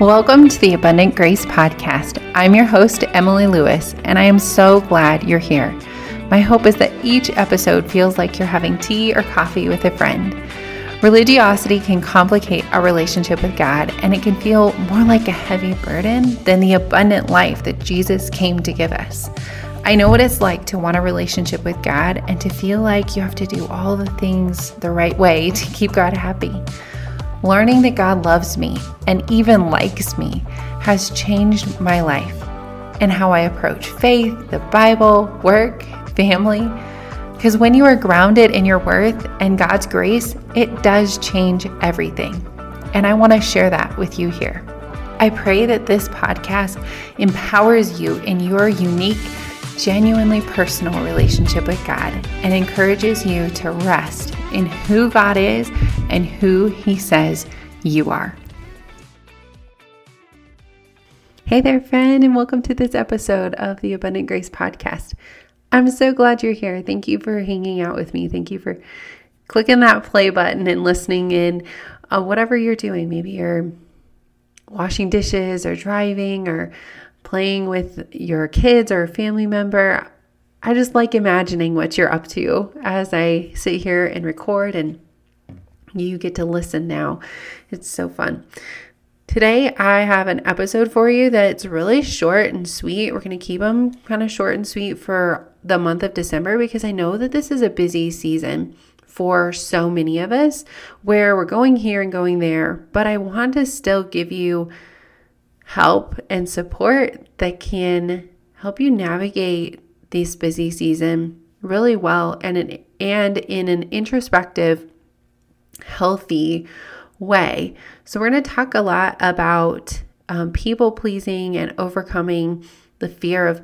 Welcome to the Abundant Grace Podcast. I'm your host, Emily Lewis, and I am so glad you're here. My hope is that each episode feels like you're having tea or coffee with a friend. Religiosity can complicate our relationship with God, and it can feel more like a heavy burden than the abundant life that Jesus came to give us. I know what it's like to want a relationship with God and to feel like you have to do all the things the right way to keep God happy. Learning that God loves me and even likes me has changed my life and how I approach faith, the Bible, work, family. Because when you are grounded in your worth and God's grace, it does change everything. And I want to share that with you here. I pray that this podcast empowers you in your unique, genuinely personal relationship with God and encourages you to rest in who God is and who He says you are. Hey there, friend, and welcome to this episode of the Abundant Grace Podcast. I'm so glad you're here. Thank you for hanging out with me. Thank you for clicking that play button and listening in. Uh, whatever you're doing, maybe you're washing dishes or driving or playing with your kids or a family member. I just like imagining what you're up to as I sit here and record and you get to listen now. It's so fun. Today, I have an episode for you that's really short and sweet. We're going to keep them kind of short and sweet for the month of December because I know that this is a busy season for so many of us where we're going here and going there, but I want to still give you help and support that can help you navigate this busy season really well and in, and in an introspective healthy way. So, we're going to talk a lot about um, people pleasing and overcoming the fear of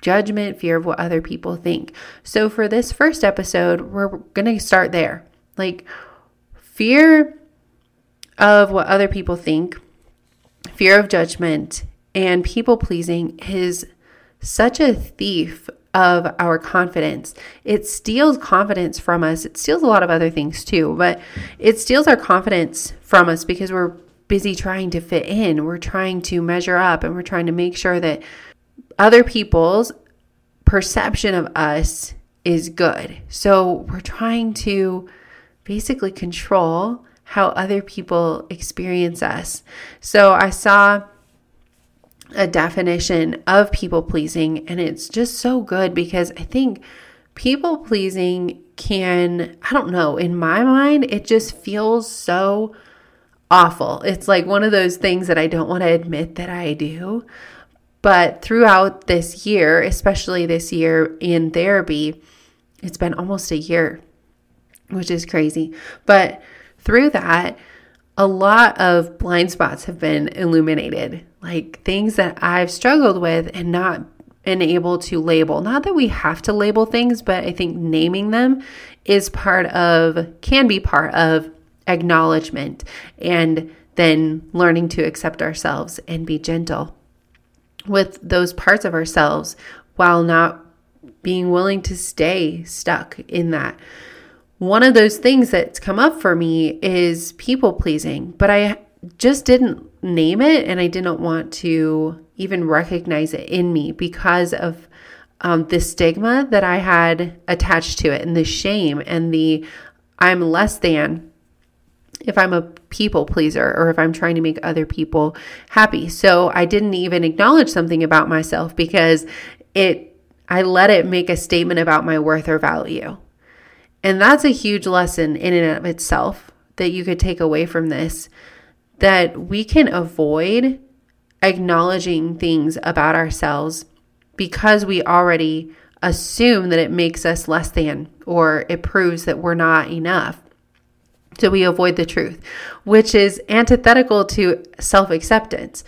judgment, fear of what other people think. So, for this first episode, we're going to start there. Like, fear of what other people think, fear of judgment, and people pleasing is such a thief of our confidence. It steals confidence from us. It steals a lot of other things too, but it steals our confidence from us because we're busy trying to fit in. We're trying to measure up and we're trying to make sure that other people's perception of us is good. So we're trying to basically control how other people experience us. So I saw a definition of people pleasing, and it's just so good because I think people pleasing can, I don't know, in my mind, it just feels so awful. It's like one of those things that I don't want to admit that I do. But throughout this year, especially this year in therapy, it's been almost a year, which is crazy. But through that, a lot of blind spots have been illuminated, like things that I've struggled with and not been able to label. Not that we have to label things, but I think naming them is part of, can be part of acknowledgement and then learning to accept ourselves and be gentle with those parts of ourselves while not being willing to stay stuck in that one of those things that's come up for me is people pleasing, but I just didn't name it and I didn't want to even recognize it in me because of um, the stigma that I had attached to it and the shame and the I'm less than if I'm a people pleaser or if I'm trying to make other people happy. So I didn't even acknowledge something about myself because it I let it make a statement about my worth or value. And that's a huge lesson in and of itself that you could take away from this that we can avoid acknowledging things about ourselves because we already assume that it makes us less than or it proves that we're not enough. So we avoid the truth, which is antithetical to self acceptance.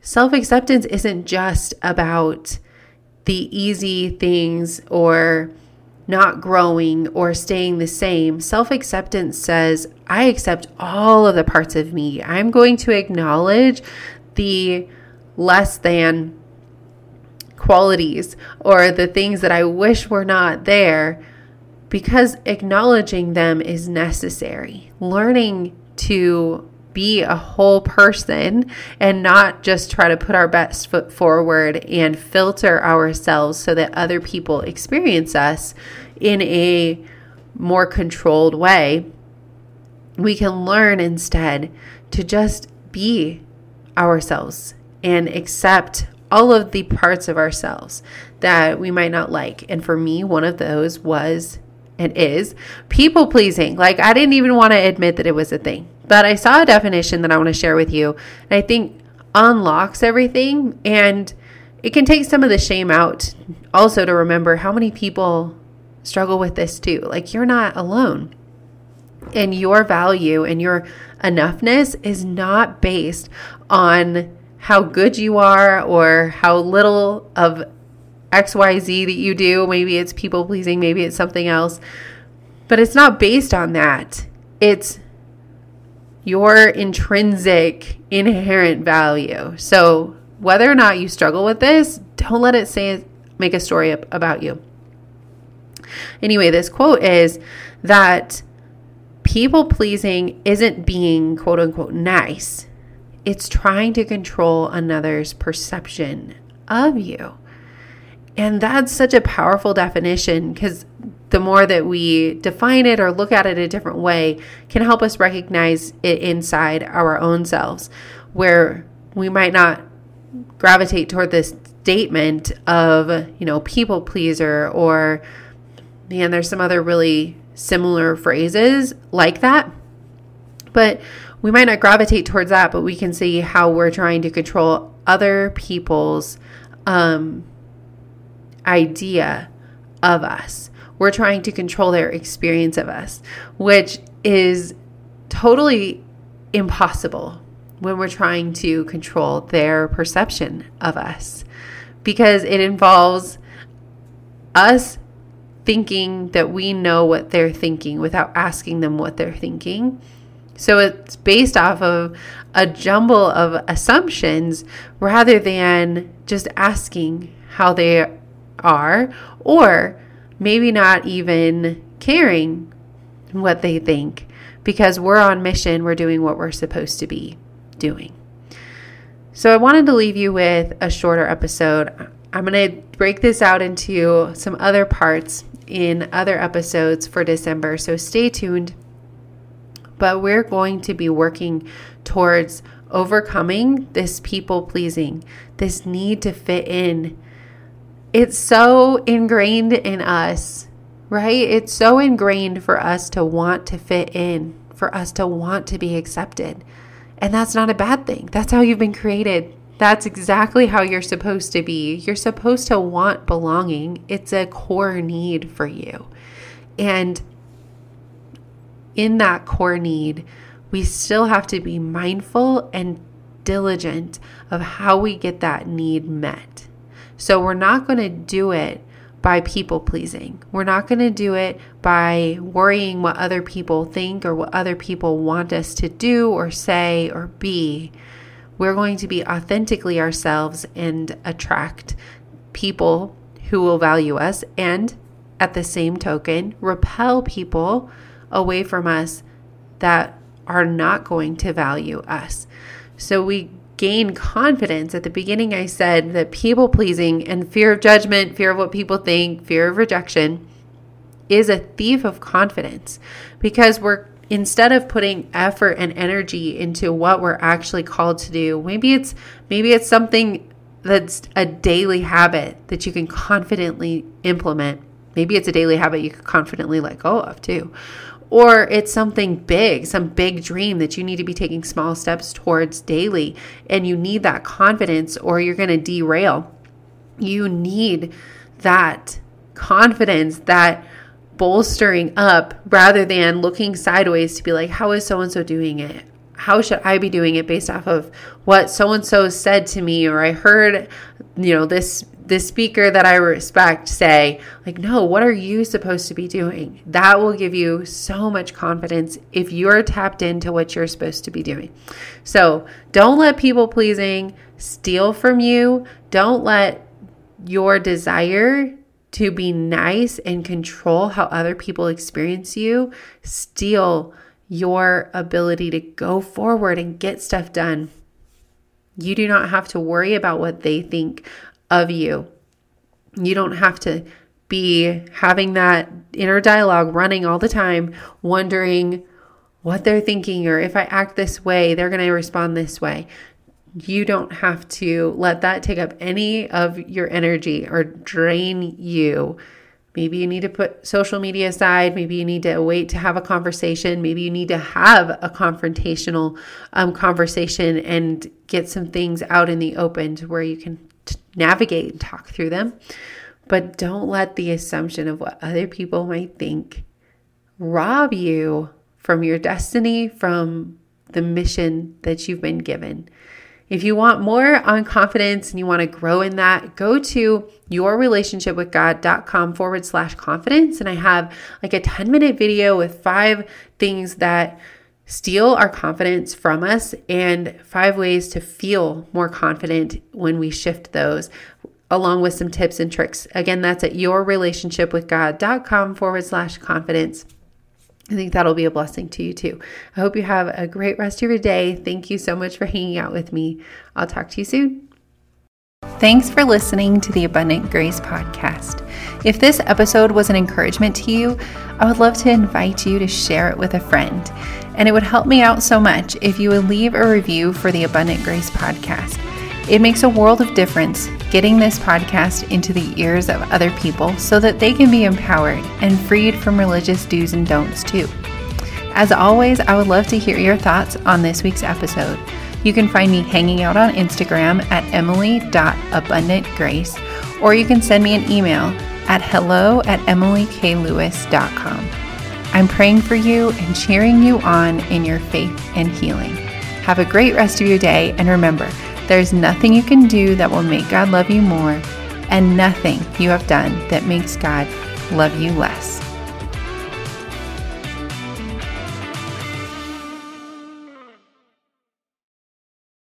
Self acceptance isn't just about the easy things or not growing or staying the same. Self acceptance says, I accept all of the parts of me. I'm going to acknowledge the less than qualities or the things that I wish were not there because acknowledging them is necessary. Learning to be a whole person and not just try to put our best foot forward and filter ourselves so that other people experience us in a more controlled way, we can learn instead to just be ourselves and accept all of the parts of ourselves that we might not like. And for me, one of those was and is people pleasing. Like, I didn't even want to admit that it was a thing, but I saw a definition that I want to share with you. And I think unlocks everything and it can take some of the shame out also to remember how many people struggle with this too. Like, you're not alone. And your value and your enoughness is not based on how good you are or how little of XYZ that you do. Maybe it's people pleasing, maybe it's something else. But it's not based on that. It's your intrinsic, inherent value. So, whether or not you struggle with this, don't let it say make a story up about you. Anyway, this quote is that people pleasing isn't being quote unquote nice, it's trying to control another's perception of you. And that's such a powerful definition because the more that we define it or look at it a different way can help us recognize it inside our own selves where we might not gravitate toward this statement of, you know, people pleaser or man, there's some other really similar phrases like that. But we might not gravitate towards that, but we can see how we're trying to control other people's um, idea of us. We're trying to control their experience of us, which is totally impossible when we're trying to control their perception of us because it involves us thinking that we know what they're thinking without asking them what they're thinking. So it's based off of a jumble of assumptions rather than just asking how they are, or maybe not even caring what they think because we're on mission, we're doing what we're supposed to be doing. So I wanted to leave you with a shorter episode. I'm going to break this out into some other parts in other episodes for December, so stay tuned. But we're going to be working towards overcoming this people pleasing, this need to fit in it's so ingrained in us, right? It's so ingrained for us to want to fit in, for us to want to be accepted. And that's not a bad thing. That's how you've been created. That's exactly how you're supposed to be. You're supposed to want belonging, it's a core need for you. And in that core need, we still have to be mindful and diligent of how we get that need met. So we're not going to do it by people pleasing. We're not going to do it by worrying what other people think or what other people want us to do or say or be. We're going to be authentically ourselves and attract people who will value us and at the same token repel people away from us that are not going to value us. So we gain confidence. At the beginning, I said that people pleasing and fear of judgment, fear of what people think, fear of rejection is a thief of confidence because we're instead of putting effort and energy into what we're actually called to do maybe it's maybe it's something that's a daily habit that you can confidently implement maybe it's a daily habit you can confidently let go of too or it's something big, some big dream that you need to be taking small steps towards daily, and you need that confidence, or you're going to derail. You need that confidence, that bolstering up rather than looking sideways to be like, how is so and so doing it? How should I be doing it based off of what so and so said to me, or I heard, you know, this this speaker that I respect say, like, no, what are you supposed to be doing? That will give you so much confidence if you're tapped into what you're supposed to be doing. So don't let people pleasing steal from you. Don't let your desire to be nice and control how other people experience you steal your ability to go forward and get stuff done. You do not have to worry about what they think of you. You don't have to be having that inner dialogue running all the time, wondering what they're thinking or if I act this way, they're going to respond this way. You don't have to let that take up any of your energy or drain you. Maybe you need to put social media aside. Maybe you need to wait to have a conversation. Maybe you need to have a confrontational um, conversation and get some things out in the open to where you can t- navigate and talk through them. But don't let the assumption of what other people might think rob you from your destiny, from the mission that you've been given. If you want more on confidence and you want to grow in that, go to yourrelationshipwithgod.com forward slash confidence. And I have like a 10 minute video with five things that steal our confidence from us and five ways to feel more confident when we shift those along with some tips and tricks. Again, that's at yourrelationshipwithgod.com forward slash confidence. I think that'll be a blessing to you too. I hope you have a great rest of your day. Thank you so much for hanging out with me. I'll talk to you soon. Thanks for listening to the Abundant Grace podcast. If this episode was an encouragement to you, I would love to invite you to share it with a friend. And it would help me out so much if you would leave a review for the Abundant Grace podcast. It makes a world of difference getting this podcast into the ears of other people so that they can be empowered and freed from religious do's and don'ts too. As always, I would love to hear your thoughts on this week's episode. You can find me hanging out on Instagram at emily.abundantgrace, or you can send me an email at hello at emilyklewis.com. I'm praying for you and cheering you on in your faith and healing. Have a great rest of your day, and remember, there's nothing you can do that will make God love you more, and nothing you have done that makes God love you less.